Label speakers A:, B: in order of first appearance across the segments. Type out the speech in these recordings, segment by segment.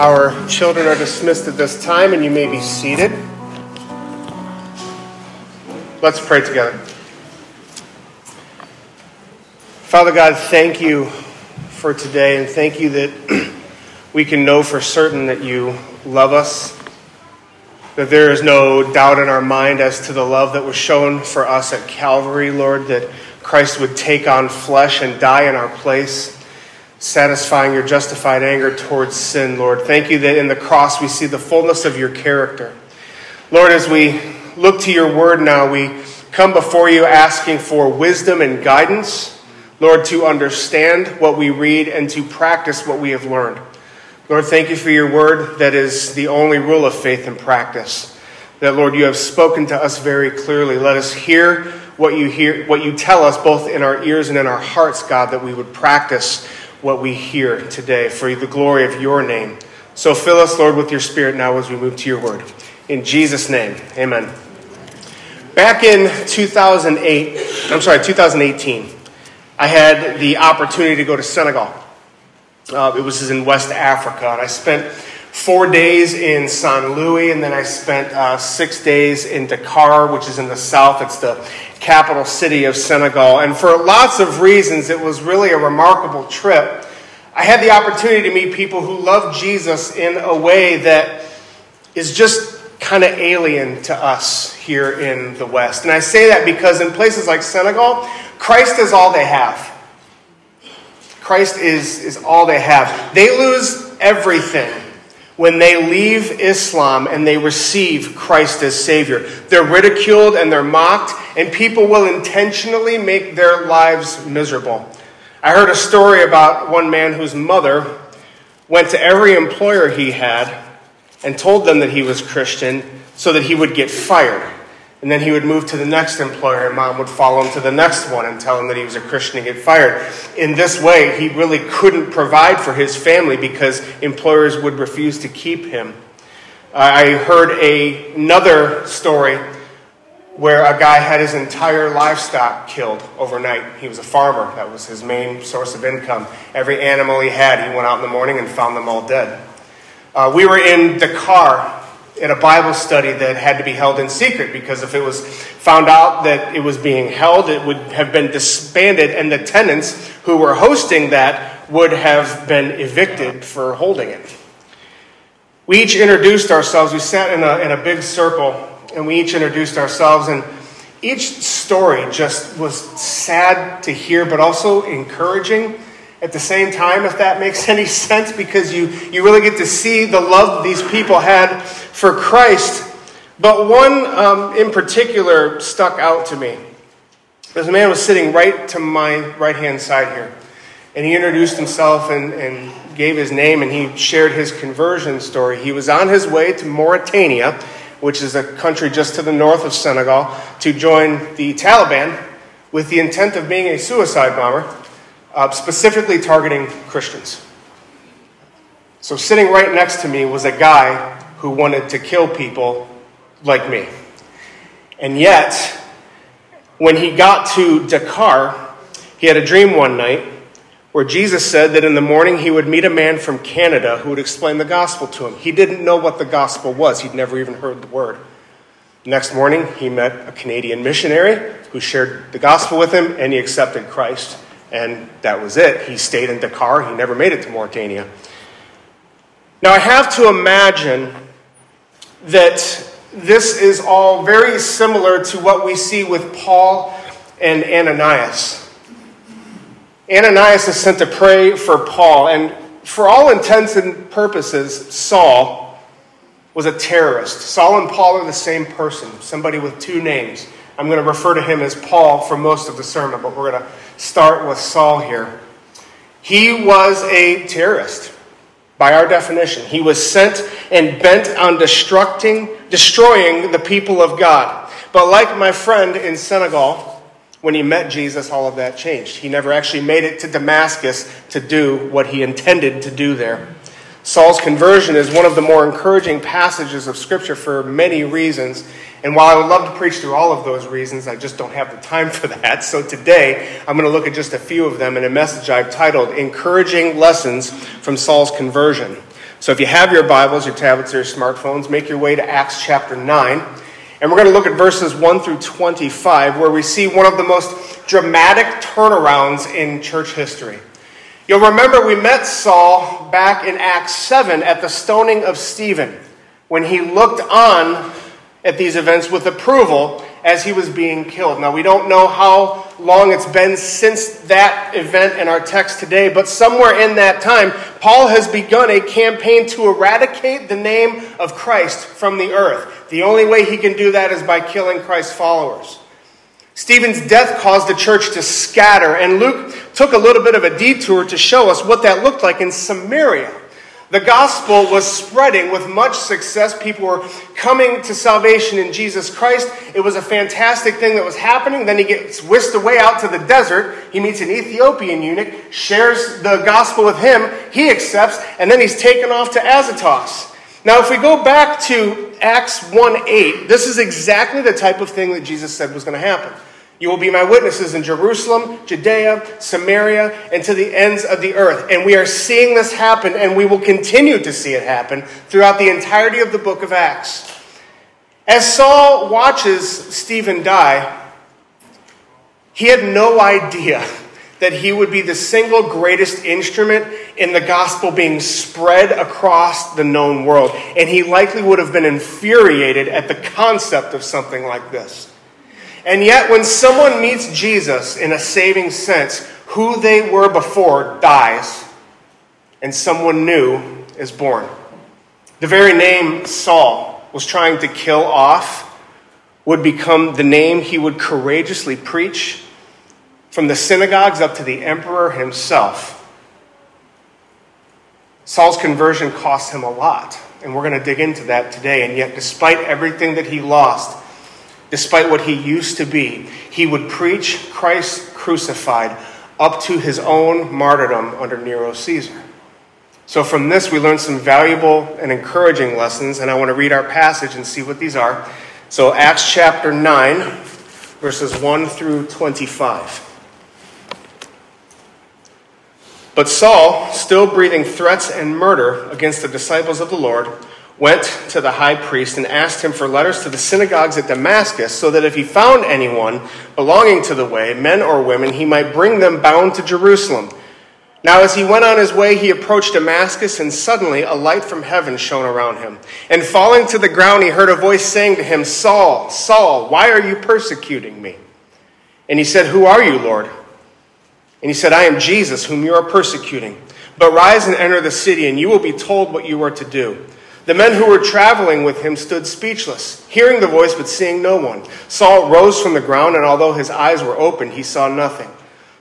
A: Our children are dismissed at this time, and you may be seated. Let's pray together. Father God, thank you for today, and thank you that we can know for certain that you love us, that there is no doubt in our mind as to the love that was shown for us at Calvary, Lord, that Christ would take on flesh and die in our place satisfying your justified anger towards sin, Lord. Thank you that in the cross we see the fullness of your character. Lord, as we look to your word now, we come before you asking for wisdom and guidance, Lord, to understand what we read and to practice what we have learned. Lord, thank you for your word that is the only rule of faith and practice. That, Lord, you have spoken to us very clearly. Let us hear what you hear, what you tell us both in our ears and in our hearts, God, that we would practice what we hear today for the glory of your name. So fill us, Lord, with your spirit now as we move to your word. In Jesus' name, amen. Back in 2008, I'm sorry, 2018, I had the opportunity to go to Senegal. Uh, it was in West Africa, and I spent four days in Saint Louis, and then I spent uh, six days in Dakar, which is in the south. It's the capital city of Senegal. And for lots of reasons, it was really a remarkable trip. I had the opportunity to meet people who love Jesus in a way that is just kind of alien to us here in the West. And I say that because in places like Senegal, Christ is all they have. Christ is, is all they have. They lose everything when they leave Islam and they receive Christ as Savior. They're ridiculed and they're mocked, and people will intentionally make their lives miserable. I heard a story about one man whose mother went to every employer he had and told them that he was Christian so that he would get fired. And then he would move to the next employer, and mom would follow him to the next one and tell him that he was a Christian and get fired. In this way, he really couldn't provide for his family because employers would refuse to keep him. I heard a, another story where a guy had his entire livestock killed overnight. He was a farmer, that was his main source of income. Every animal he had, he went out in the morning and found them all dead. Uh, we were in Dakar at a Bible study that had to be held in secret because if it was found out that it was being held, it would have been disbanded, and the tenants who were hosting that would have been evicted for holding it. We each introduced ourselves. We sat in a, in a big circle and we each introduced ourselves, and each story just was sad to hear, but also encouraging at the same time, if that makes any sense, because you, you really get to see the love these people had for Christ. But one um, in particular stuck out to me. This man was sitting right to my right hand side here. And he introduced himself and, and gave his name and he shared his conversion story. He was on his way to Mauritania, which is a country just to the north of Senegal, to join the Taliban with the intent of being a suicide bomber uh, specifically targeting Christians. So, sitting right next to me was a guy who wanted to kill people like me. And yet, when he got to Dakar, he had a dream one night where Jesus said that in the morning he would meet a man from Canada who would explain the gospel to him. He didn't know what the gospel was, he'd never even heard the word. Next morning, he met a Canadian missionary who shared the gospel with him and he accepted Christ. And that was it. He stayed in Dakar. He never made it to Mauritania. Now, I have to imagine that this is all very similar to what we see with Paul and Ananias. Ananias is sent to pray for Paul, and for all intents and purposes, Saul was a terrorist. Saul and Paul are the same person, somebody with two names. I'm going to refer to him as Paul for most of the sermon, but we're going to start with Saul here. He was a terrorist by our definition. He was sent and bent on destructing, destroying the people of God. But like my friend in Senegal, when he met Jesus, all of that changed. He never actually made it to Damascus to do what he intended to do there. Saul's conversion is one of the more encouraging passages of Scripture for many reasons. And while I would love to preach through all of those reasons, I just don't have the time for that. So today, I'm going to look at just a few of them in a message I've titled Encouraging Lessons from Saul's Conversion. So if you have your Bibles, your tablets, or your smartphones, make your way to Acts chapter 9. And we're going to look at verses 1 through 25, where we see one of the most dramatic turnarounds in church history. You'll remember we met Saul back in Acts 7 at the stoning of Stephen, when he looked on at these events with approval as he was being killed. Now, we don't know how long it's been since that event in our text today, but somewhere in that time, Paul has begun a campaign to eradicate the name of Christ from the earth. The only way he can do that is by killing Christ's followers. Stephen's death caused the church to scatter, and Luke took a little bit of a detour to show us what that looked like in Samaria. The gospel was spreading with much success. People were coming to salvation in Jesus Christ. It was a fantastic thing that was happening. Then he gets whisked away out to the desert. He meets an Ethiopian eunuch, shares the gospel with him. He accepts, and then he's taken off to Azotus. Now, if we go back to Acts 1 8, this is exactly the type of thing that Jesus said was going to happen. You will be my witnesses in Jerusalem, Judea, Samaria, and to the ends of the earth. And we are seeing this happen, and we will continue to see it happen throughout the entirety of the book of Acts. As Saul watches Stephen die, he had no idea that he would be the single greatest instrument in the gospel being spread across the known world. And he likely would have been infuriated at the concept of something like this. And yet, when someone meets Jesus in a saving sense, who they were before dies, and someone new is born. The very name Saul was trying to kill off would become the name he would courageously preach from the synagogues up to the emperor himself. Saul's conversion cost him a lot, and we're going to dig into that today. And yet, despite everything that he lost, despite what he used to be, he would preach Christ crucified up to his own martyrdom under Nero Caesar. So, from this, we learn some valuable and encouraging lessons, and I want to read our passage and see what these are. So, Acts chapter 9, verses 1 through 25. But Saul, still breathing threats and murder against the disciples of the Lord, went to the high priest and asked him for letters to the synagogues at Damascus, so that if he found anyone belonging to the way, men or women, he might bring them bound to Jerusalem. Now, as he went on his way, he approached Damascus, and suddenly a light from heaven shone around him. And falling to the ground, he heard a voice saying to him, Saul, Saul, why are you persecuting me? And he said, Who are you, Lord? And he said, I am Jesus, whom you are persecuting. But rise and enter the city, and you will be told what you are to do. The men who were traveling with him stood speechless, hearing the voice but seeing no one. Saul rose from the ground, and although his eyes were opened, he saw nothing.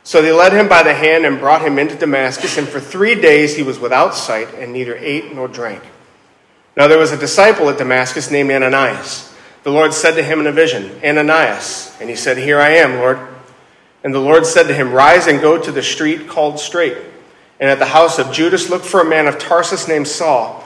A: So they led him by the hand and brought him into Damascus, and for three days he was without sight and neither ate nor drank. Now there was a disciple at Damascus named Ananias. The Lord said to him in a vision, Ananias. And he said, Here I am, Lord. And the Lord said to him, Rise and go to the street called Straight, and at the house of Judas look for a man of Tarsus named Saul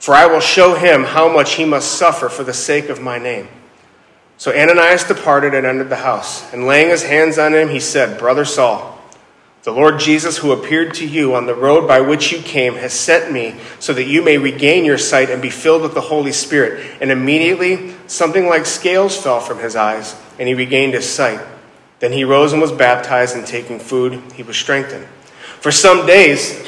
A: For I will show him how much he must suffer for the sake of my name. So Ananias departed and entered the house. And laying his hands on him, he said, Brother Saul, the Lord Jesus, who appeared to you on the road by which you came, has sent me so that you may regain your sight and be filled with the Holy Spirit. And immediately something like scales fell from his eyes, and he regained his sight. Then he rose and was baptized, and taking food, he was strengthened. For some days,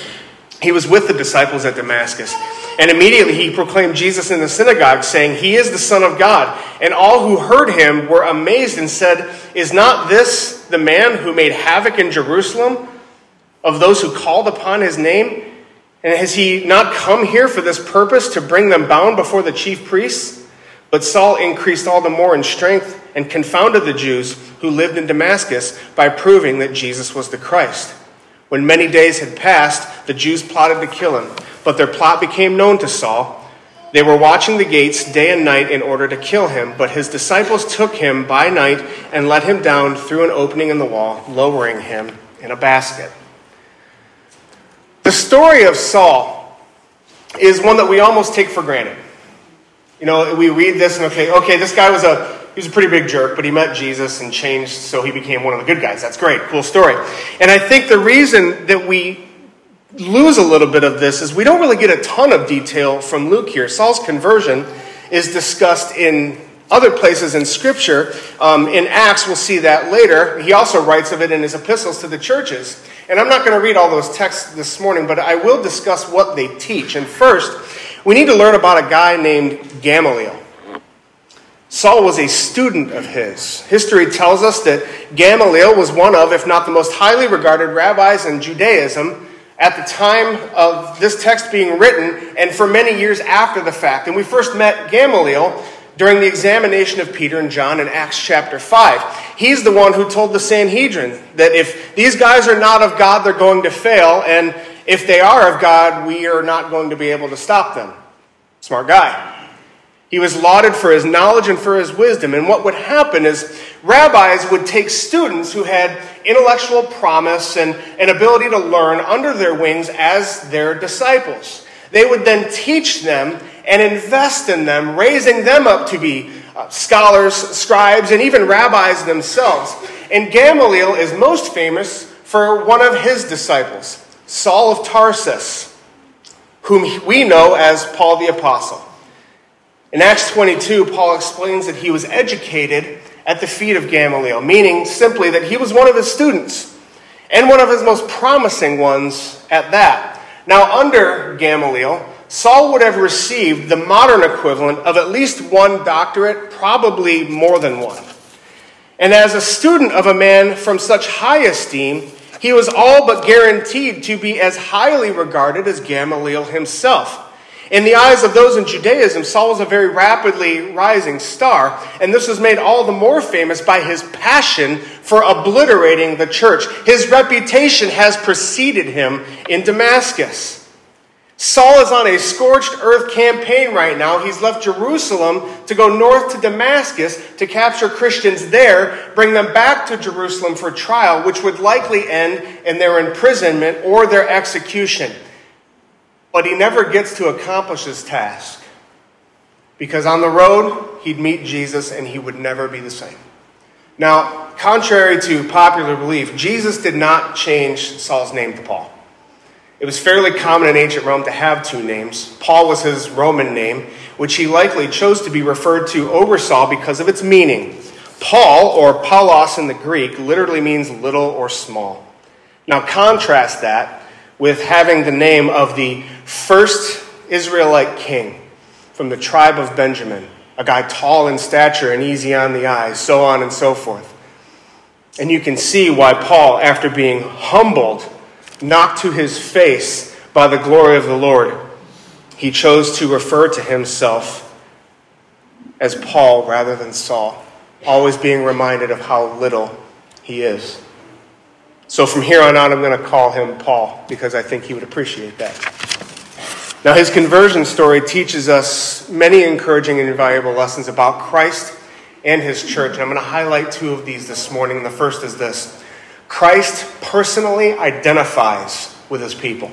A: he was with the disciples at Damascus. And immediately he proclaimed Jesus in the synagogue, saying, He is the Son of God. And all who heard him were amazed and said, Is not this the man who made havoc in Jerusalem of those who called upon his name? And has he not come here for this purpose, to bring them bound before the chief priests? But Saul increased all the more in strength and confounded the Jews who lived in Damascus by proving that Jesus was the Christ. When many days had passed, the Jews plotted to kill him, but their plot became known to Saul. They were watching the gates day and night in order to kill him, but his disciples took him by night and let him down through an opening in the wall, lowering him in a basket. The story of Saul is one that we almost take for granted. You know, we read this and okay, okay, this guy was a he was a pretty big jerk, but he met Jesus and changed, so he became one of the good guys. That's great, cool story. And I think the reason that we lose a little bit of this is we don't really get a ton of detail from Luke here. Saul's conversion is discussed in other places in Scripture. Um, in Acts, we'll see that later. He also writes of it in his epistles to the churches. And I'm not going to read all those texts this morning, but I will discuss what they teach. And first, we need to learn about a guy named Gamaliel. Saul was a student of his. History tells us that Gamaliel was one of, if not the most highly regarded rabbis in Judaism at the time of this text being written and for many years after the fact. And we first met Gamaliel during the examination of Peter and John in Acts chapter 5. He's the one who told the Sanhedrin that if these guys are not of God, they're going to fail, and if they are of God, we are not going to be able to stop them. Smart guy. He was lauded for his knowledge and for his wisdom. And what would happen is rabbis would take students who had intellectual promise and an ability to learn under their wings as their disciples. They would then teach them and invest in them, raising them up to be uh, scholars, scribes, and even rabbis themselves. And Gamaliel is most famous for one of his disciples, Saul of Tarsus, whom we know as Paul the Apostle. In Acts 22, Paul explains that he was educated at the feet of Gamaliel, meaning simply that he was one of his students and one of his most promising ones at that. Now, under Gamaliel, Saul would have received the modern equivalent of at least one doctorate, probably more than one. And as a student of a man from such high esteem, he was all but guaranteed to be as highly regarded as Gamaliel himself. In the eyes of those in Judaism, Saul was a very rapidly rising star, and this was made all the more famous by his passion for obliterating the church. His reputation has preceded him in Damascus. Saul is on a scorched earth campaign right now. He's left Jerusalem to go north to Damascus to capture Christians there, bring them back to Jerusalem for trial, which would likely end in their imprisonment or their execution. But he never gets to accomplish his task because on the road, he'd meet Jesus and he would never be the same. Now, contrary to popular belief, Jesus did not change Saul's name to Paul. It was fairly common in ancient Rome to have two names. Paul was his Roman name, which he likely chose to be referred to over Saul because of its meaning. Paul, or Paulos in the Greek, literally means little or small. Now, contrast that with having the name of the first Israelite king from the tribe of Benjamin, a guy tall in stature and easy on the eyes, so on and so forth. And you can see why Paul, after being humbled knocked to his face by the glory of the Lord, he chose to refer to himself as Paul rather than Saul, always being reminded of how little he is. So from here on out, I'm going to call him Paul because I think he would appreciate that. Now, his conversion story teaches us many encouraging and invaluable lessons about Christ and his church. And I'm going to highlight two of these this morning. The first is this Christ personally identifies with his people.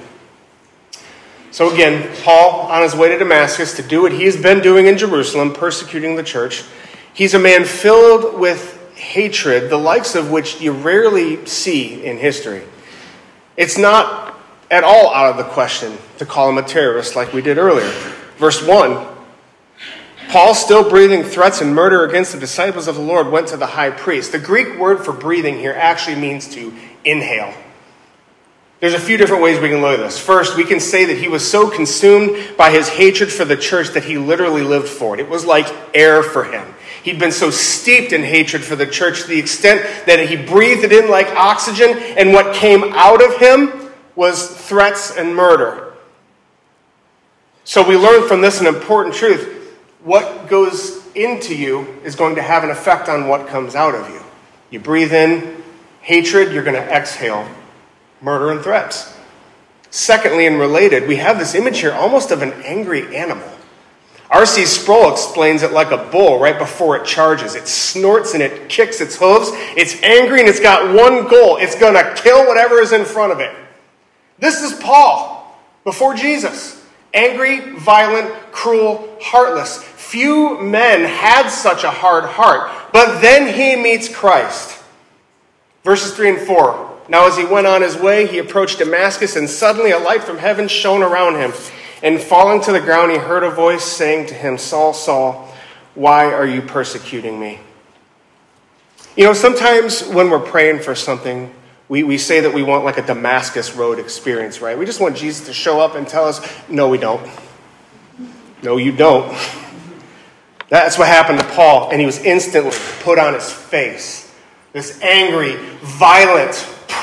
A: So again, Paul, on his way to Damascus to do what he has been doing in Jerusalem, persecuting the church, he's a man filled with hatred, the likes of which you rarely see in history. It's not at all out of the question to call him a terrorist like we did earlier. Verse 1 Paul, still breathing threats and murder against the disciples of the Lord, went to the high priest. The Greek word for breathing here actually means to inhale. There's a few different ways we can look at this. First, we can say that he was so consumed by his hatred for the church that he literally lived for it. It was like air for him. He'd been so steeped in hatred for the church to the extent that he breathed it in like oxygen, and what came out of him was threats and murder. So we learn from this an important truth what goes into you is going to have an effect on what comes out of you. You breathe in hatred, you're going to exhale murder and threats. Secondly, and related, we have this image here almost of an angry animal. R.C. Sproul explains it like a bull right before it charges. It snorts and it kicks its hooves. It's angry and it's got one goal it's going to kill whatever is in front of it. This is Paul before Jesus. Angry, violent, cruel, heartless. Few men had such a hard heart, but then he meets Christ. Verses 3 and 4. Now, as he went on his way, he approached Damascus, and suddenly a light from heaven shone around him. And falling to the ground, he heard a voice saying to him, Saul, Saul, why are you persecuting me? You know, sometimes when we're praying for something, we, we say that we want like a Damascus Road experience, right? We just want Jesus to show up and tell us, no, we don't. No, you don't. That's what happened to Paul, and he was instantly put on his face. This angry, violent,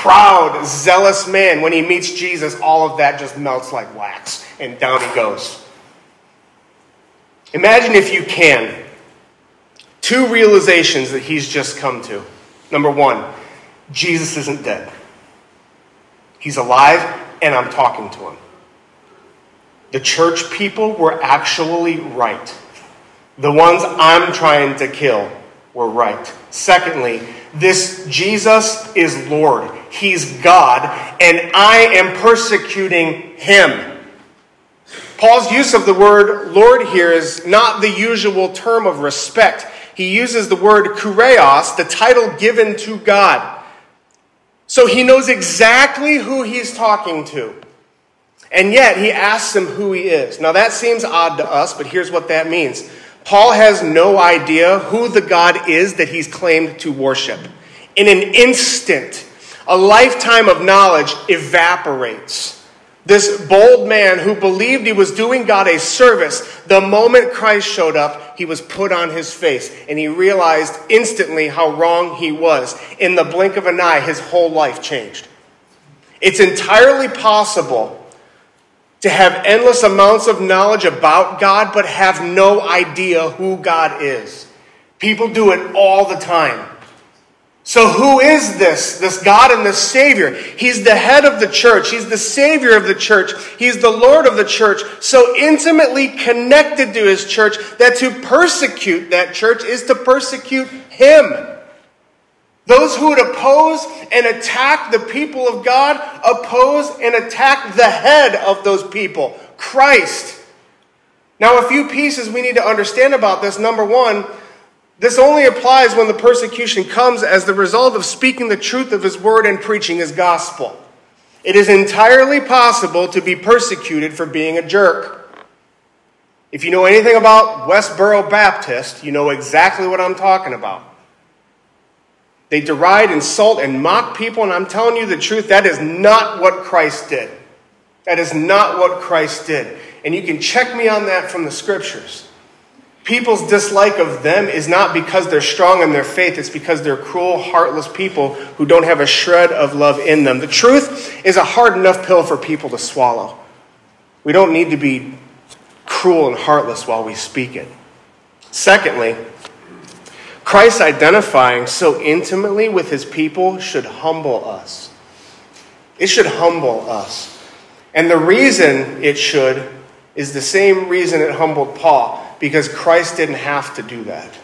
A: proud, zealous man, when he meets Jesus, all of that just melts like wax, and down he goes. Imagine if you can, two realizations that he's just come to. Number one, Jesus isn't dead. He's alive, and I'm talking to him. The church people were actually right. The ones I'm trying to kill were right. Secondly, this Jesus is Lord. He's God, and I am persecuting him. Paul's use of the word Lord here is not the usual term of respect. He uses the word kyrios, the title given to God. So he knows exactly who he's talking to. And yet he asks him who he is. Now that seems odd to us, but here's what that means. Paul has no idea who the God is that he's claimed to worship. In an instant, a lifetime of knowledge evaporates. This bold man who believed he was doing God a service, the moment Christ showed up, he was put on his face and he realized instantly how wrong he was. In the blink of an eye, his whole life changed. It's entirely possible to have endless amounts of knowledge about God but have no idea who God is. People do it all the time. So, who is this? This God and this Savior. He's the head of the church. He's the Savior of the church. He's the Lord of the church. So intimately connected to His church that to persecute that church is to persecute Him. Those who would oppose and attack the people of God oppose and attack the head of those people, Christ. Now, a few pieces we need to understand about this. Number one, this only applies when the persecution comes as the result of speaking the truth of his word and preaching his gospel. It is entirely possible to be persecuted for being a jerk. If you know anything about Westboro Baptist, you know exactly what I'm talking about. They deride, insult, and mock people, and I'm telling you the truth, that is not what Christ did. That is not what Christ did. And you can check me on that from the scriptures. People's dislike of them is not because they're strong in their faith, it's because they're cruel, heartless people who don't have a shred of love in them. The truth is a hard enough pill for people to swallow. We don't need to be cruel and heartless while we speak it. Secondly, Christ identifying so intimately with his people should humble us. It should humble us. And the reason it should is the same reason it humbled Paul because Christ didn't have to do that.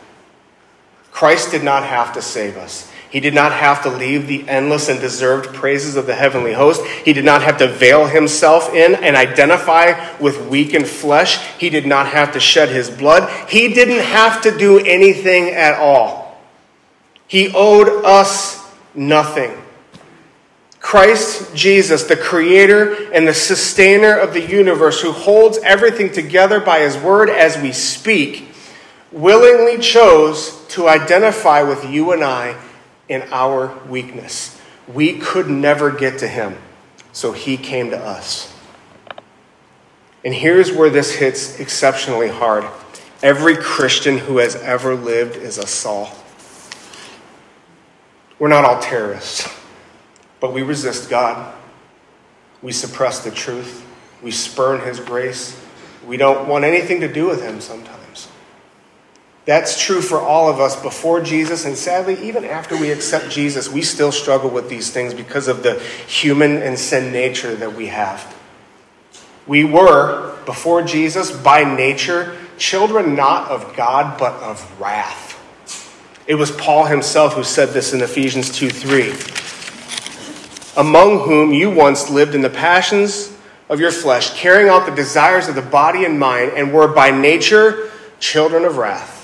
A: Christ did not have to save us. He did not have to leave the endless and deserved praises of the heavenly host. He did not have to veil himself in and identify with weakened flesh. He did not have to shed his blood. He didn't have to do anything at all. He owed us nothing. Christ Jesus, the creator and the sustainer of the universe, who holds everything together by his word as we speak, willingly chose to identify with you and I in our weakness. We could never get to him, so he came to us. And here's where this hits exceptionally hard. Every Christian who has ever lived is a Saul. We're not all terrorists. But we resist God. We suppress the truth. We spurn His grace. We don't want anything to do with Him sometimes. That's true for all of us before Jesus, and sadly, even after we accept Jesus, we still struggle with these things because of the human and sin nature that we have. We were, before Jesus, by nature, children not of God, but of wrath. It was Paul himself who said this in Ephesians 2 3. Among whom you once lived in the passions of your flesh, carrying out the desires of the body and mind, and were by nature children of wrath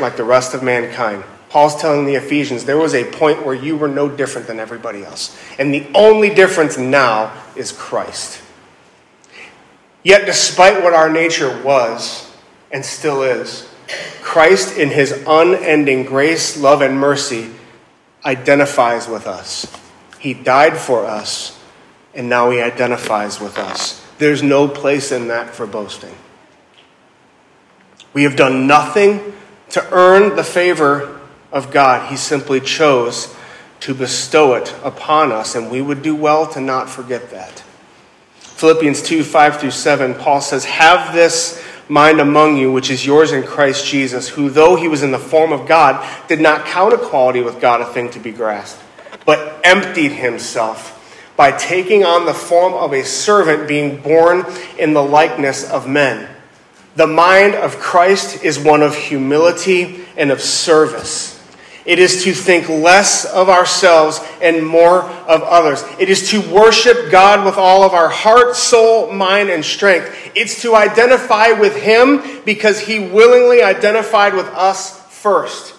A: like the rest of mankind. Paul's telling the Ephesians there was a point where you were no different than everybody else. And the only difference now is Christ. Yet, despite what our nature was and still is, Christ, in his unending grace, love, and mercy, identifies with us. He died for us, and now he identifies with us. There's no place in that for boasting. We have done nothing to earn the favor of God. He simply chose to bestow it upon us, and we would do well to not forget that. Philippians 2 5 through 7, Paul says, Have this mind among you, which is yours in Christ Jesus, who, though he was in the form of God, did not count equality with God a thing to be grasped, but emptied himself by taking on the form of a servant, being born in the likeness of men the mind of Christ is one of humility and of service. It is to think less of ourselves and more of others. It is to worship God with all of our heart, soul, mind, and strength. It's to identify with Him because He willingly identified with us first.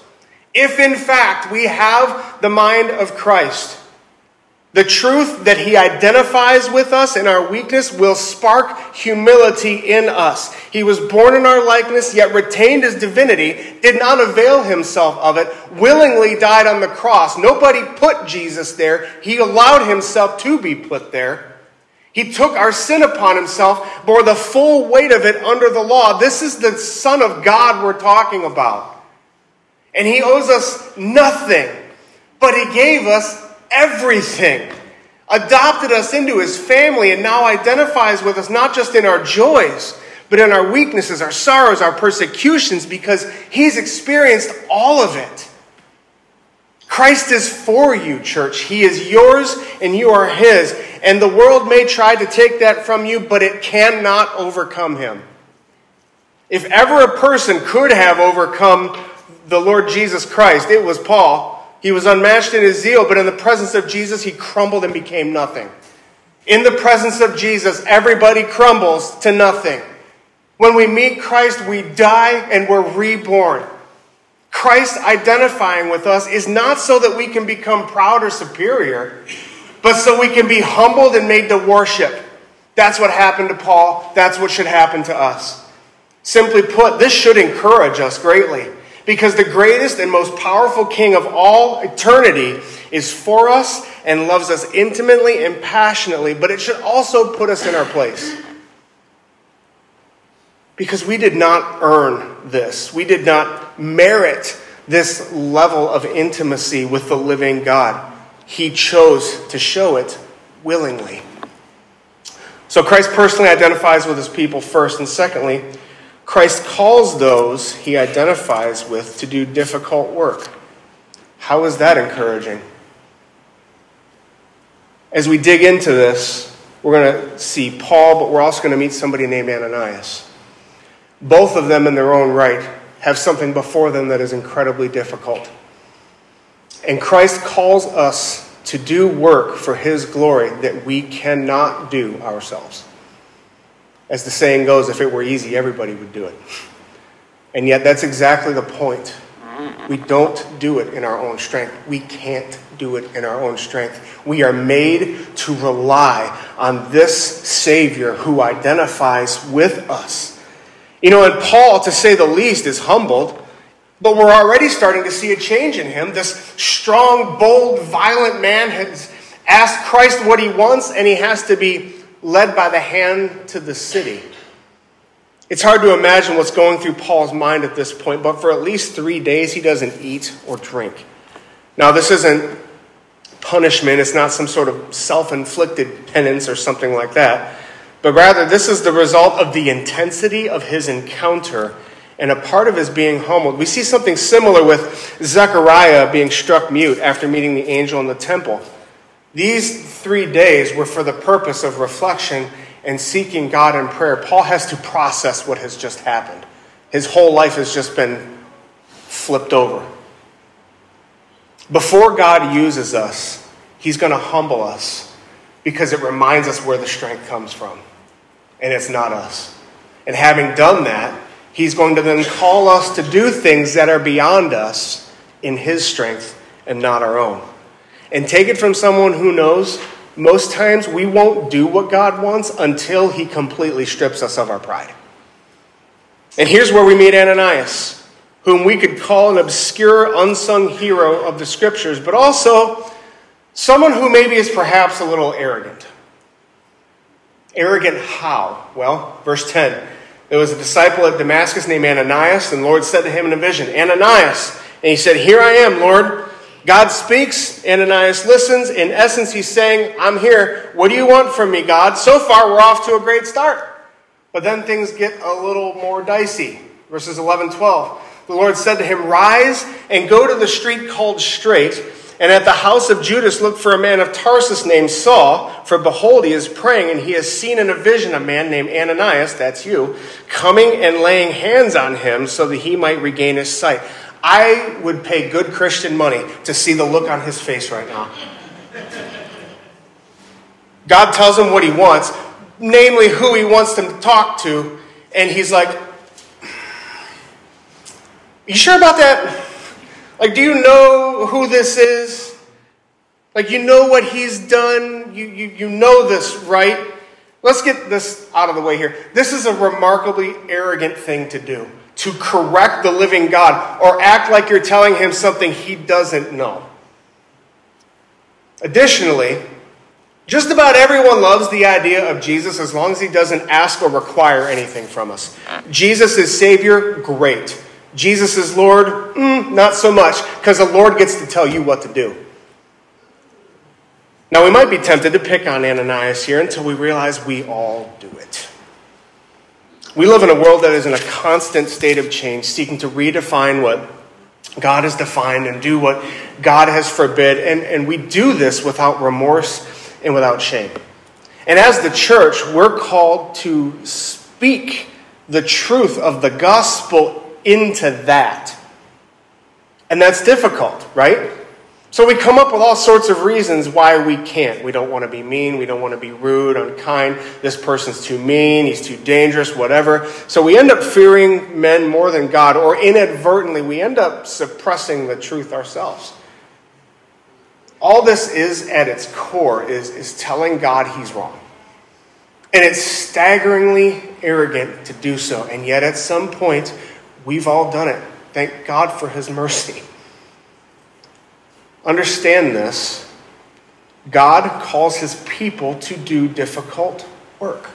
A: If in fact we have the mind of Christ, the truth that he identifies with us in our weakness will spark humility in us. He was born in our likeness, yet retained his divinity, did not avail himself of it, willingly died on the cross. Nobody put Jesus there, he allowed himself to be put there. He took our sin upon himself, bore the full weight of it under the law. This is the Son of God we're talking about. And he owes us nothing, but he gave us everything, adopted us into his family, and now identifies with us not just in our joys, but in our weaknesses, our sorrows, our persecutions, because he's experienced all of it. Christ is for you, church. He is yours and you are his. And the world may try to take that from you, but it cannot overcome him. If ever a person could have overcome the Lord Jesus Christ, it was Paul. He was unmatched in his zeal, but in the presence of Jesus, he crumbled and became nothing. In the presence of Jesus, everybody crumbles to nothing. When we meet Christ, we die and we're reborn. Christ identifying with us is not so that we can become proud or superior, but so we can be humbled and made to worship. That's what happened to Paul. That's what should happen to us. Simply put, this should encourage us greatly. Because the greatest and most powerful King of all eternity is for us and loves us intimately and passionately, but it should also put us in our place. Because we did not earn this, we did not merit this level of intimacy with the living God. He chose to show it willingly. So Christ personally identifies with his people first, and secondly, Christ calls those he identifies with to do difficult work. How is that encouraging? As we dig into this, we're going to see Paul, but we're also going to meet somebody named Ananias. Both of them, in their own right, have something before them that is incredibly difficult. And Christ calls us to do work for his glory that we cannot do ourselves. As the saying goes, if it were easy, everybody would do it. And yet, that's exactly the point. We don't do it in our own strength. We can't do it in our own strength. We are made to rely on this Savior who identifies with us. You know, and Paul, to say the least, is humbled, but we're already starting to see a change in him. This strong, bold, violent man has asked Christ what he wants, and he has to be led by the hand to the city. It's hard to imagine what's going through Paul's mind at this point, but for at least three days he doesn't eat or drink. Now, this isn't punishment, it's not some sort of self inflicted penance or something like that, but rather this is the result of the intensity of his encounter And a part of his being humbled. We see something similar with Zechariah being struck mute after meeting the angel in the temple. These three days were for the purpose of reflection and seeking God in prayer. Paul has to process what has just happened. His whole life has just been flipped over. Before God uses us, He's going to humble us because it reminds us where the strength comes from. And it's not us. And having done that, He's going to then call us to do things that are beyond us in His strength and not our own. And take it from someone who knows most times we won't do what God wants until He completely strips us of our pride. And here's where we meet Ananias, whom we could call an obscure, unsung hero of the scriptures, but also someone who maybe is perhaps a little arrogant. Arrogant how? Well, verse 10. There was a disciple at Damascus named Ananias, and the Lord said to him in a vision, Ananias. And he said, Here I am, Lord. God speaks, Ananias listens. In essence, he's saying, I'm here. What do you want from me, God? So far, we're off to a great start. But then things get a little more dicey. Verses 11, 12. The Lord said to him, Rise and go to the street called Straight, and at the house of Judas look for a man of Tarsus named Saul, for behold, he is praying, and he has seen in a vision a man named Ananias, that's you, coming and laying hands on him so that he might regain his sight. I would pay good Christian money to see the look on his face right now. God tells him what he wants, namely who he wants them to talk to, and he's like, You sure about that? Like, do you know who this is? Like, you know what he's done? You, you, you know this, right? Let's get this out of the way here. This is a remarkably arrogant thing to do to correct the living God or act like you're telling him something he doesn't know. Additionally, just about everyone loves the idea of Jesus as long as he doesn't ask or require anything from us. Jesus is Savior, great. Jesus is Lord, mm, not so much, because the Lord gets to tell you what to do. Now, we might be tempted to pick on Ananias here until we realize we all do it. We live in a world that is in a constant state of change, seeking to redefine what God has defined and do what God has forbid. And, and we do this without remorse and without shame. And as the church, we're called to speak the truth of the gospel into that. And that's difficult, right? So we come up with all sorts of reasons why we can't. We don't want to be mean. We don't want to be rude, unkind. This person's too mean. He's too dangerous, whatever. So we end up fearing men more than God, or inadvertently, we end up suppressing the truth ourselves. All this is at its core is, is telling God he's wrong. And it's staggeringly arrogant to do so. And yet, at some point, we've all done it. Thank God for his mercy. Understand this God calls his people to do difficult work.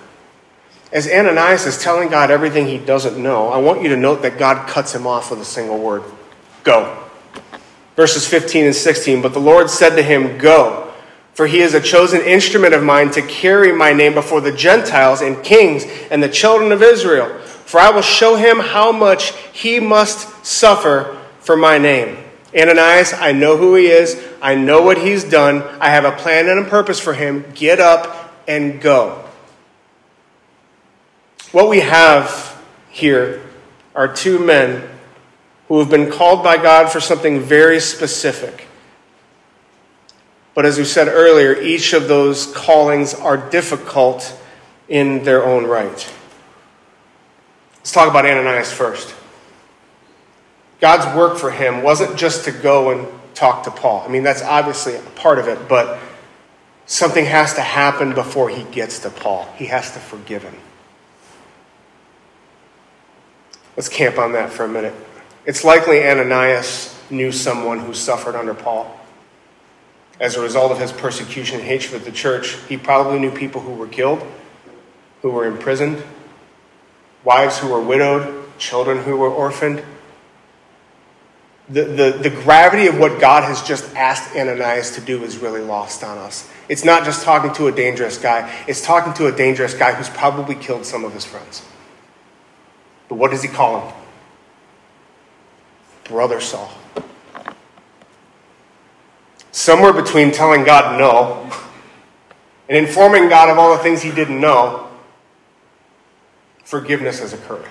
A: As Ananias is telling God everything he doesn't know, I want you to note that God cuts him off with a single word Go. Verses 15 and 16. But the Lord said to him, Go, for he is a chosen instrument of mine to carry my name before the Gentiles and kings and the children of Israel. For I will show him how much he must suffer for my name. Ananias, I know who he is. I know what he's done. I have a plan and a purpose for him. Get up and go. What we have here are two men who have been called by God for something very specific. But as we said earlier, each of those callings are difficult in their own right. Let's talk about Ananias first. God's work for him wasn't just to go and talk to Paul. I mean, that's obviously a part of it, but something has to happen before he gets to Paul. He has to forgive him. Let's camp on that for a minute. It's likely Ananias knew someone who suffered under Paul. As a result of his persecution and hatred of the church, he probably knew people who were killed, who were imprisoned, wives who were widowed, children who were orphaned the, the, the gravity of what God has just asked Ananias to do is really lost on us. It's not just talking to a dangerous guy, it's talking to a dangerous guy who's probably killed some of his friends. But what does he call him? brother Saul. Somewhere between telling God no and informing God of all the things he didn't know, forgiveness has occurred.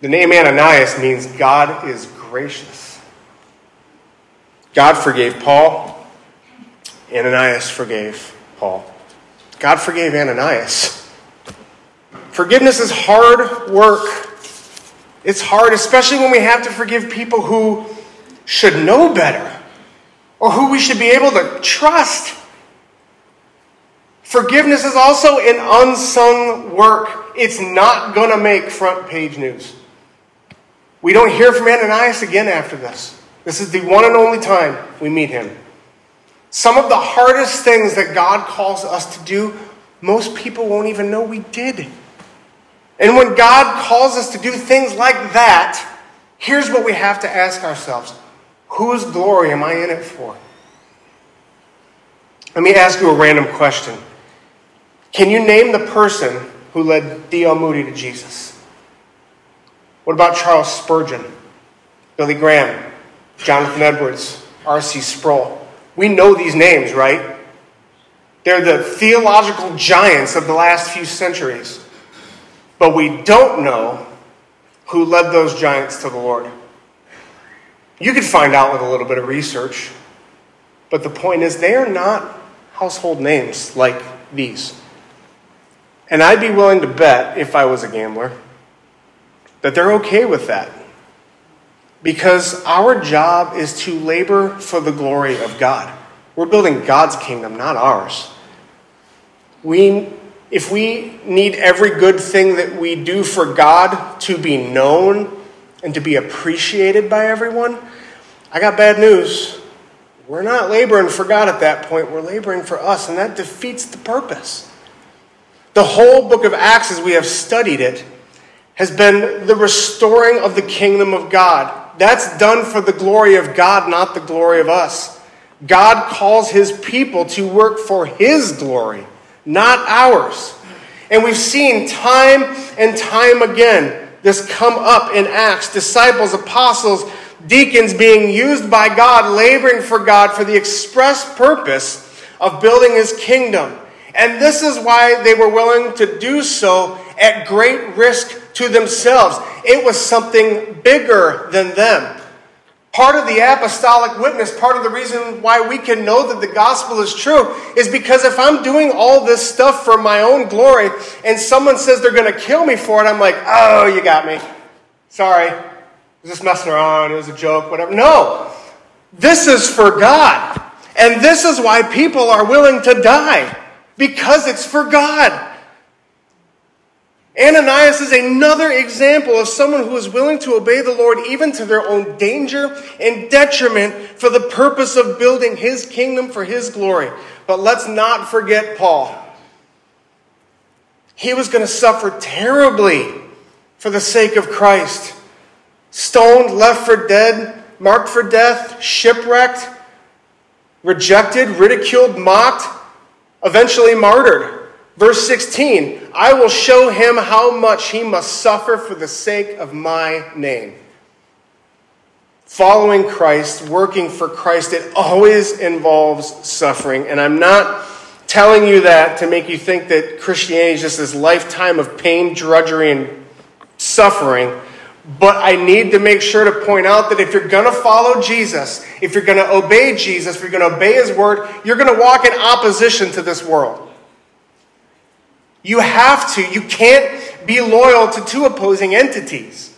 A: The name Ananias means God is gracious. God forgave Paul, Ananias forgave Paul. God forgave Ananias. Forgiveness is hard work. It's hard, especially when we have to forgive people who should know better or who we should be able to trust. Forgiveness is also an unsung work. It's not going to make front page news. We don't hear from Ananias again after this. This is the one and only time we meet him. Some of the hardest things that God calls us to do, most people won't even know we did. And when God calls us to do things like that, here's what we have to ask ourselves Whose glory am I in it for? Let me ask you a random question. Can you name the person who led D.L. Moody to Jesus? What about Charles Spurgeon, Billy Graham, Jonathan Edwards, R.C. Sproul? We know these names, right? They're the theological giants of the last few centuries. But we don't know who led those giants to the Lord. You could find out with a little bit of research. But the point is, they are not household names like these. And I'd be willing to bet, if I was a gambler, that they're okay with that. Because our job is to labor for the glory of God. We're building God's kingdom, not ours. We, if we need every good thing that we do for God to be known and to be appreciated by everyone, I got bad news. We're not laboring for God at that point, we're laboring for us, and that defeats the purpose. The whole book of Acts, as we have studied it, has been the restoring of the kingdom of God. That's done for the glory of God, not the glory of us. God calls his people to work for his glory, not ours. And we've seen time and time again this come up in Acts disciples, apostles, deacons being used by God, laboring for God for the express purpose of building his kingdom. And this is why they were willing to do so at great risk to themselves. It was something bigger than them. Part of the apostolic witness, part of the reason why we can know that the gospel is true, is because if I'm doing all this stuff for my own glory and someone says they're going to kill me for it, I'm like, oh, you got me. Sorry. I was just messing around. It was a joke, whatever. No. This is for God. And this is why people are willing to die because it's for God. Ananias is another example of someone who is willing to obey the Lord even to their own danger and detriment for the purpose of building his kingdom for his glory. But let's not forget Paul. He was going to suffer terribly for the sake of Christ. Stoned, left for dead, marked for death, shipwrecked, rejected, ridiculed, mocked, eventually martyred. Verse 16 I will show him how much he must suffer for the sake of my name. Following Christ, working for Christ, it always involves suffering. And I'm not telling you that to make you think that Christianity is just this lifetime of pain, drudgery, and suffering. But I need to make sure to point out that if you're going to follow Jesus, if you're going to obey Jesus, if you're going to obey his word, you're going to walk in opposition to this world. You have to. You can't be loyal to two opposing entities.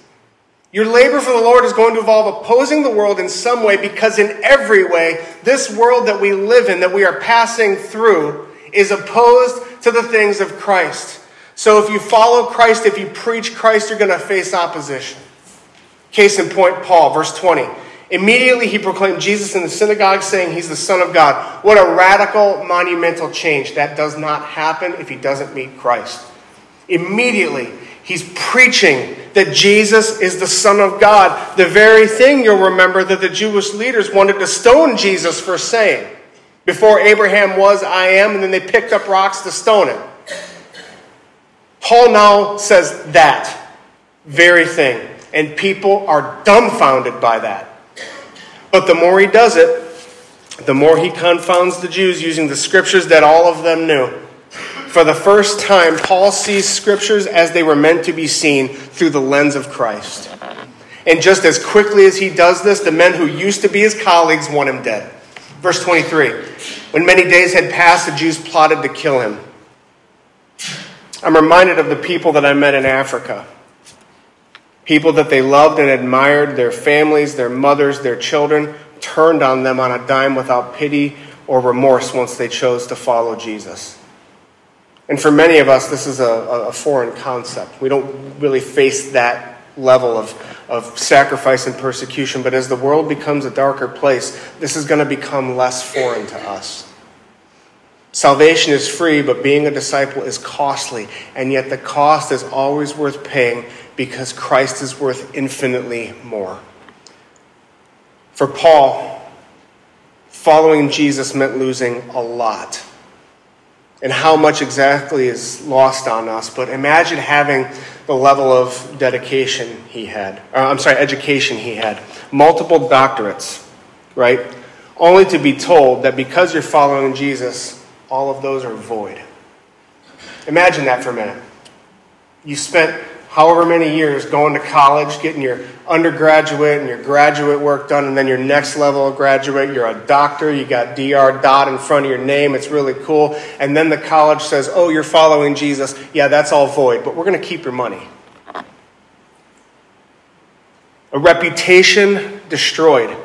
A: Your labor for the Lord is going to involve opposing the world in some way because, in every way, this world that we live in, that we are passing through, is opposed to the things of Christ. So, if you follow Christ, if you preach Christ, you're going to face opposition. Case in point, Paul, verse 20. Immediately he proclaimed Jesus in the synagogue, saying he's the Son of God. What a radical, monumental change. That does not happen if he doesn't meet Christ. Immediately, he's preaching that Jesus is the Son of God. The very thing you'll remember that the Jewish leaders wanted to stone Jesus for saying. Before Abraham was, I am, and then they picked up rocks to stone him. Paul now says that very thing. and people are dumbfounded by that. But the more he does it, the more he confounds the Jews using the scriptures that all of them knew. For the first time, Paul sees scriptures as they were meant to be seen through the lens of Christ. And just as quickly as he does this, the men who used to be his colleagues want him dead. Verse 23 When many days had passed, the Jews plotted to kill him. I'm reminded of the people that I met in Africa. People that they loved and admired, their families, their mothers, their children, turned on them on a dime without pity or remorse once they chose to follow Jesus. And for many of us, this is a, a foreign concept. We don't really face that level of, of sacrifice and persecution, but as the world becomes a darker place, this is going to become less foreign to us. Salvation is free, but being a disciple is costly, and yet the cost is always worth paying because Christ is worth infinitely more. For Paul, following Jesus meant losing a lot. And how much exactly is lost on us. But imagine having the level of dedication he had. Or, I'm sorry, education he had. Multiple doctorates, right? Only to be told that because you're following Jesus, all of those are void. Imagine that for a minute. You spent however many years going to college, getting your undergraduate and your graduate work done, and then your next level graduate, you're a doctor, you got DR dot in front of your name, it's really cool. And then the college says, oh, you're following Jesus. Yeah, that's all void, but we're going to keep your money. A reputation destroyed.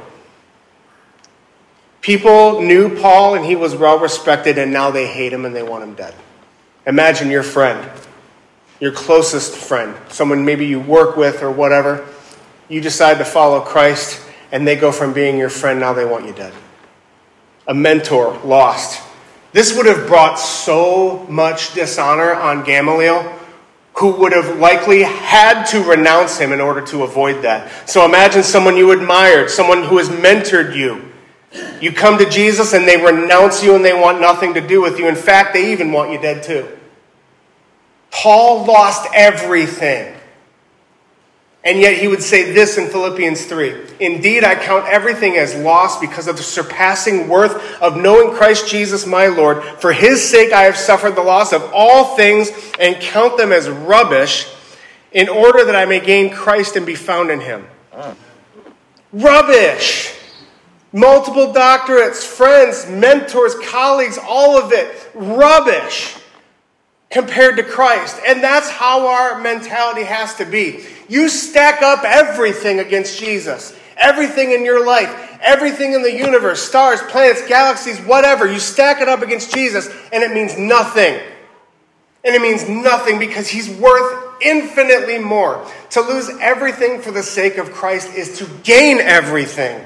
A: People knew Paul and he was well respected, and now they hate him and they want him dead. Imagine your friend your closest friend, someone maybe you work with or whatever, you decide to follow Christ and they go from being your friend, now they want you dead. A mentor lost. This would have brought so much dishonor on Gamaliel, who would have likely had to renounce him in order to avoid that. So imagine someone you admired, someone who has mentored you. You come to Jesus and they renounce you and they want nothing to do with you. In fact, they even want you dead too. Paul lost everything. And yet he would say this in Philippians 3 Indeed, I count everything as loss because of the surpassing worth of knowing Christ Jesus my Lord. For his sake I have suffered the loss of all things and count them as rubbish in order that I may gain Christ and be found in him. Rubbish! Multiple doctorates, friends, mentors, colleagues, all of it. Rubbish compared to Christ. And that's how our mentality has to be. You stack up everything against Jesus. Everything in your life, everything in the universe, stars, planets, galaxies, whatever, you stack it up against Jesus, and it means nothing. And it means nothing because he's worth infinitely more. To lose everything for the sake of Christ is to gain everything.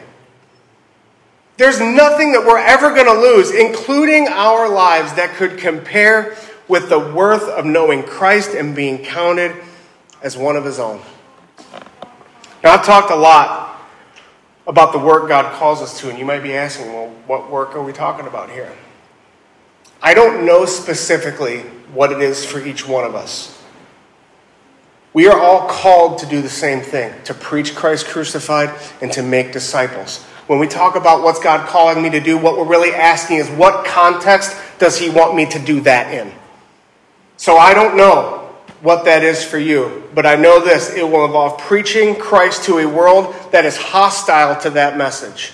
A: There's nothing that we're ever going to lose, including our lives, that could compare with the worth of knowing Christ and being counted as one of his own. Now, I've talked a lot about the work God calls us to, and you might be asking, well, what work are we talking about here? I don't know specifically what it is for each one of us. We are all called to do the same thing to preach Christ crucified and to make disciples. When we talk about what's God calling me to do, what we're really asking is what context does He want me to do that in? So I don't know what that is for you, but I know this it will involve preaching Christ to a world that is hostile to that message.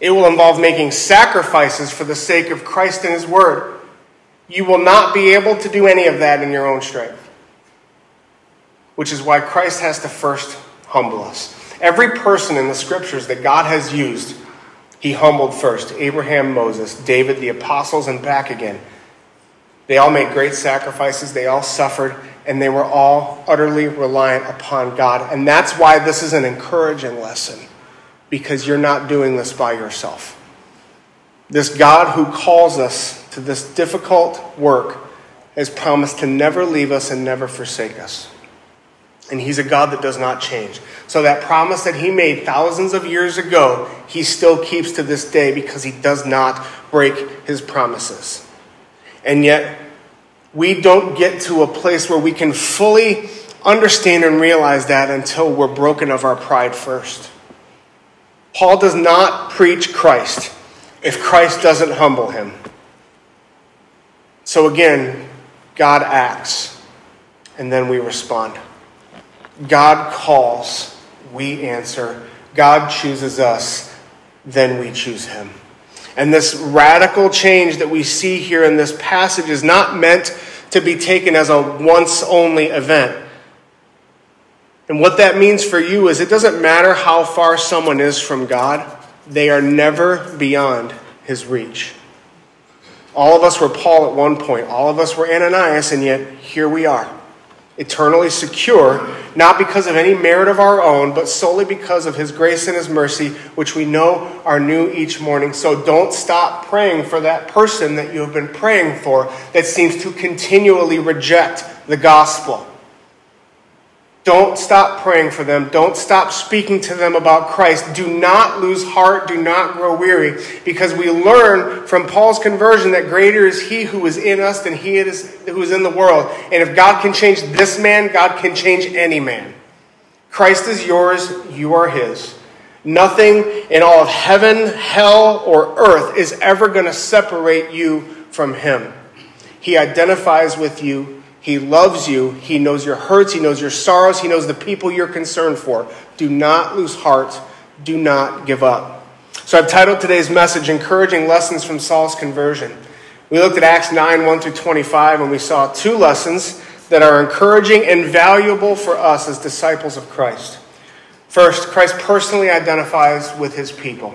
A: It will involve making sacrifices for the sake of Christ and His Word. You will not be able to do any of that in your own strength, which is why Christ has to first humble us. Every person in the scriptures that God has used, He humbled first Abraham, Moses, David, the apostles, and back again. They all made great sacrifices, they all suffered, and they were all utterly reliant upon God. And that's why this is an encouraging lesson, because you're not doing this by yourself. This God who calls us to this difficult work has promised to never leave us and never forsake us. And He's a God that does not change. So, that promise that He made thousands of years ago, He still keeps to this day because He does not break His promises. And yet, we don't get to a place where we can fully understand and realize that until we're broken of our pride first. Paul does not preach Christ if Christ doesn't humble him. So again, God acts, and then we respond. God calls, we answer. God chooses us, then we choose him. And this radical change that we see here in this passage is not meant to be taken as a once only event. And what that means for you is it doesn't matter how far someone is from God, they are never beyond his reach. All of us were Paul at one point, all of us were Ananias, and yet here we are eternally secure, not because of any merit of our own, but solely because of His grace and His mercy, which we know are new each morning. So don't stop praying for that person that you have been praying for that seems to continually reject the gospel. Don't stop praying for them. Don't stop speaking to them about Christ. Do not lose heart. Do not grow weary. Because we learn from Paul's conversion that greater is he who is in us than he is who is in the world. And if God can change this man, God can change any man. Christ is yours, you are his. Nothing in all of heaven, hell, or earth is ever going to separate you from him. He identifies with you he loves you. He knows your hurts. He knows your sorrows. He knows the people you're concerned for. Do not lose heart. Do not give up. So I've titled today's message, Encouraging Lessons from Saul's Conversion. We looked at Acts 9 1 through 25, and we saw two lessons that are encouraging and valuable for us as disciples of Christ. First, Christ personally identifies with his people.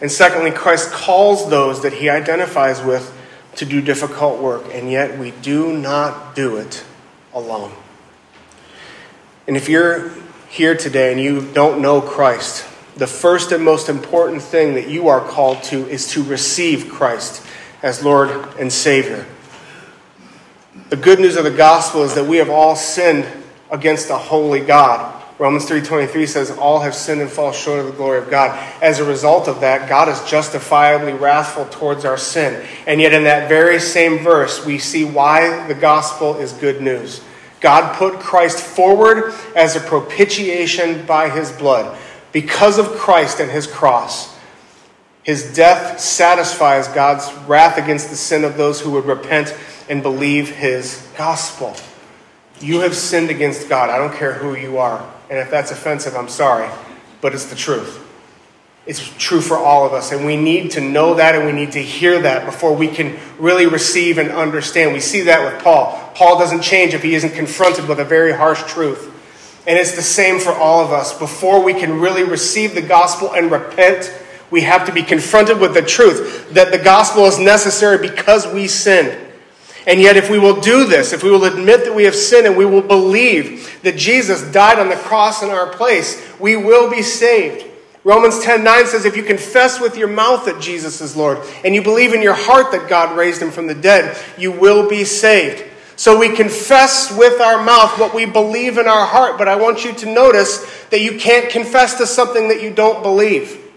A: And secondly, Christ calls those that he identifies with to do difficult work, and yet we do not do it alone. And if you're here today and you don't know Christ, the first and most important thing that you are called to is to receive Christ as Lord and Savior. The good news of the gospel is that we have all sinned against a holy God. Romans 3:23 says all have sinned and fall short of the glory of God. As a result of that, God is justifiably wrathful towards our sin. And yet in that very same verse, we see why the gospel is good news. God put Christ forward as a propitiation by his blood. Because of Christ and his cross, his death satisfies God's wrath against the sin of those who would repent and believe his gospel. You have sinned against God. I don't care who you are. And if that's offensive, I'm sorry, but it's the truth. It's true for all of us, and we need to know that and we need to hear that before we can really receive and understand. We see that with Paul. Paul doesn't change if he isn't confronted with a very harsh truth. And it's the same for all of us. Before we can really receive the gospel and repent, we have to be confronted with the truth that the gospel is necessary because we sinned. And yet, if we will do this, if we will admit that we have sinned and we will believe that Jesus died on the cross in our place, we will be saved. Romans 10 9 says, If you confess with your mouth that Jesus is Lord and you believe in your heart that God raised him from the dead, you will be saved. So we confess with our mouth what we believe in our heart, but I want you to notice that you can't confess to something that you don't believe.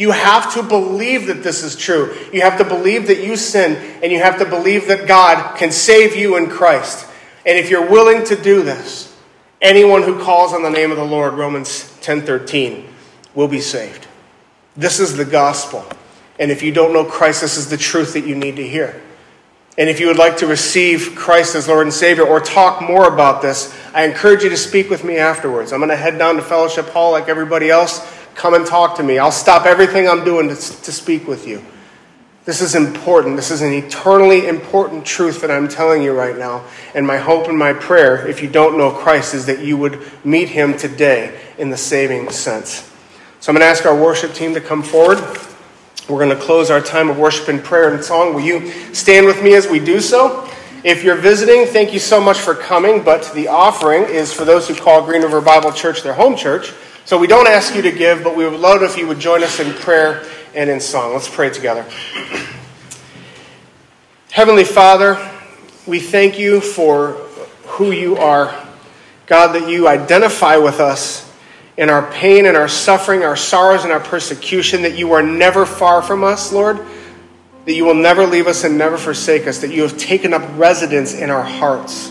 A: You have to believe that this is true. You have to believe that you sin, and you have to believe that God can save you in Christ. And if you're willing to do this, anyone who calls on the name of the Lord, Romans 10:13, will be saved. This is the gospel. And if you don't know Christ, this is the truth that you need to hear. And if you would like to receive Christ as Lord and Savior or talk more about this, I encourage you to speak with me afterwards. I'm going to head down to Fellowship Hall like everybody else. Come and talk to me. I'll stop everything I'm doing to, to speak with you. This is important. This is an eternally important truth that I'm telling you right now. And my hope and my prayer, if you don't know Christ, is that you would meet him today in the saving sense. So I'm going to ask our worship team to come forward. We're going to close our time of worship and prayer and song. Will you stand with me as we do so? If you're visiting, thank you so much for coming, but the offering is for those who call Green River Bible Church their home church. So we don't ask you to give, but we would love if you would join us in prayer and in song. Let's pray together. Heavenly Father, we thank you for who you are. God, that you identify with us in our pain and our suffering, our sorrows and our persecution, that you are never far from us, Lord, that you will never leave us and never forsake us, that you have taken up residence in our hearts.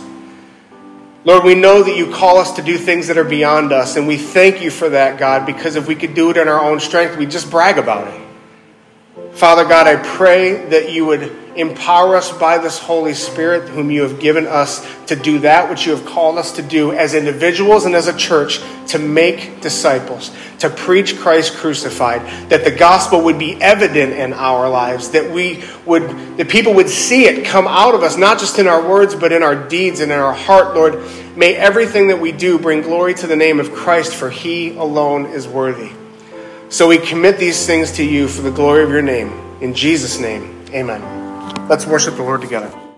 A: Lord, we know that you call us to do things that are beyond us, and we thank you for that, God, because if we could do it in our own strength, we'd just brag about it. Father God, I pray that you would empower us by this Holy Spirit, whom you have given us to do that which you have called us to do as individuals and as a church to make disciples, to preach Christ crucified, that the gospel would be evident in our lives, that we would, that people would see it come out of us, not just in our words, but in our deeds and in our heart, Lord. May everything that we do bring glory to the name of Christ, for he alone is worthy. So we commit these things to you for the glory of your name. In Jesus' name, amen. Let's worship the Lord together.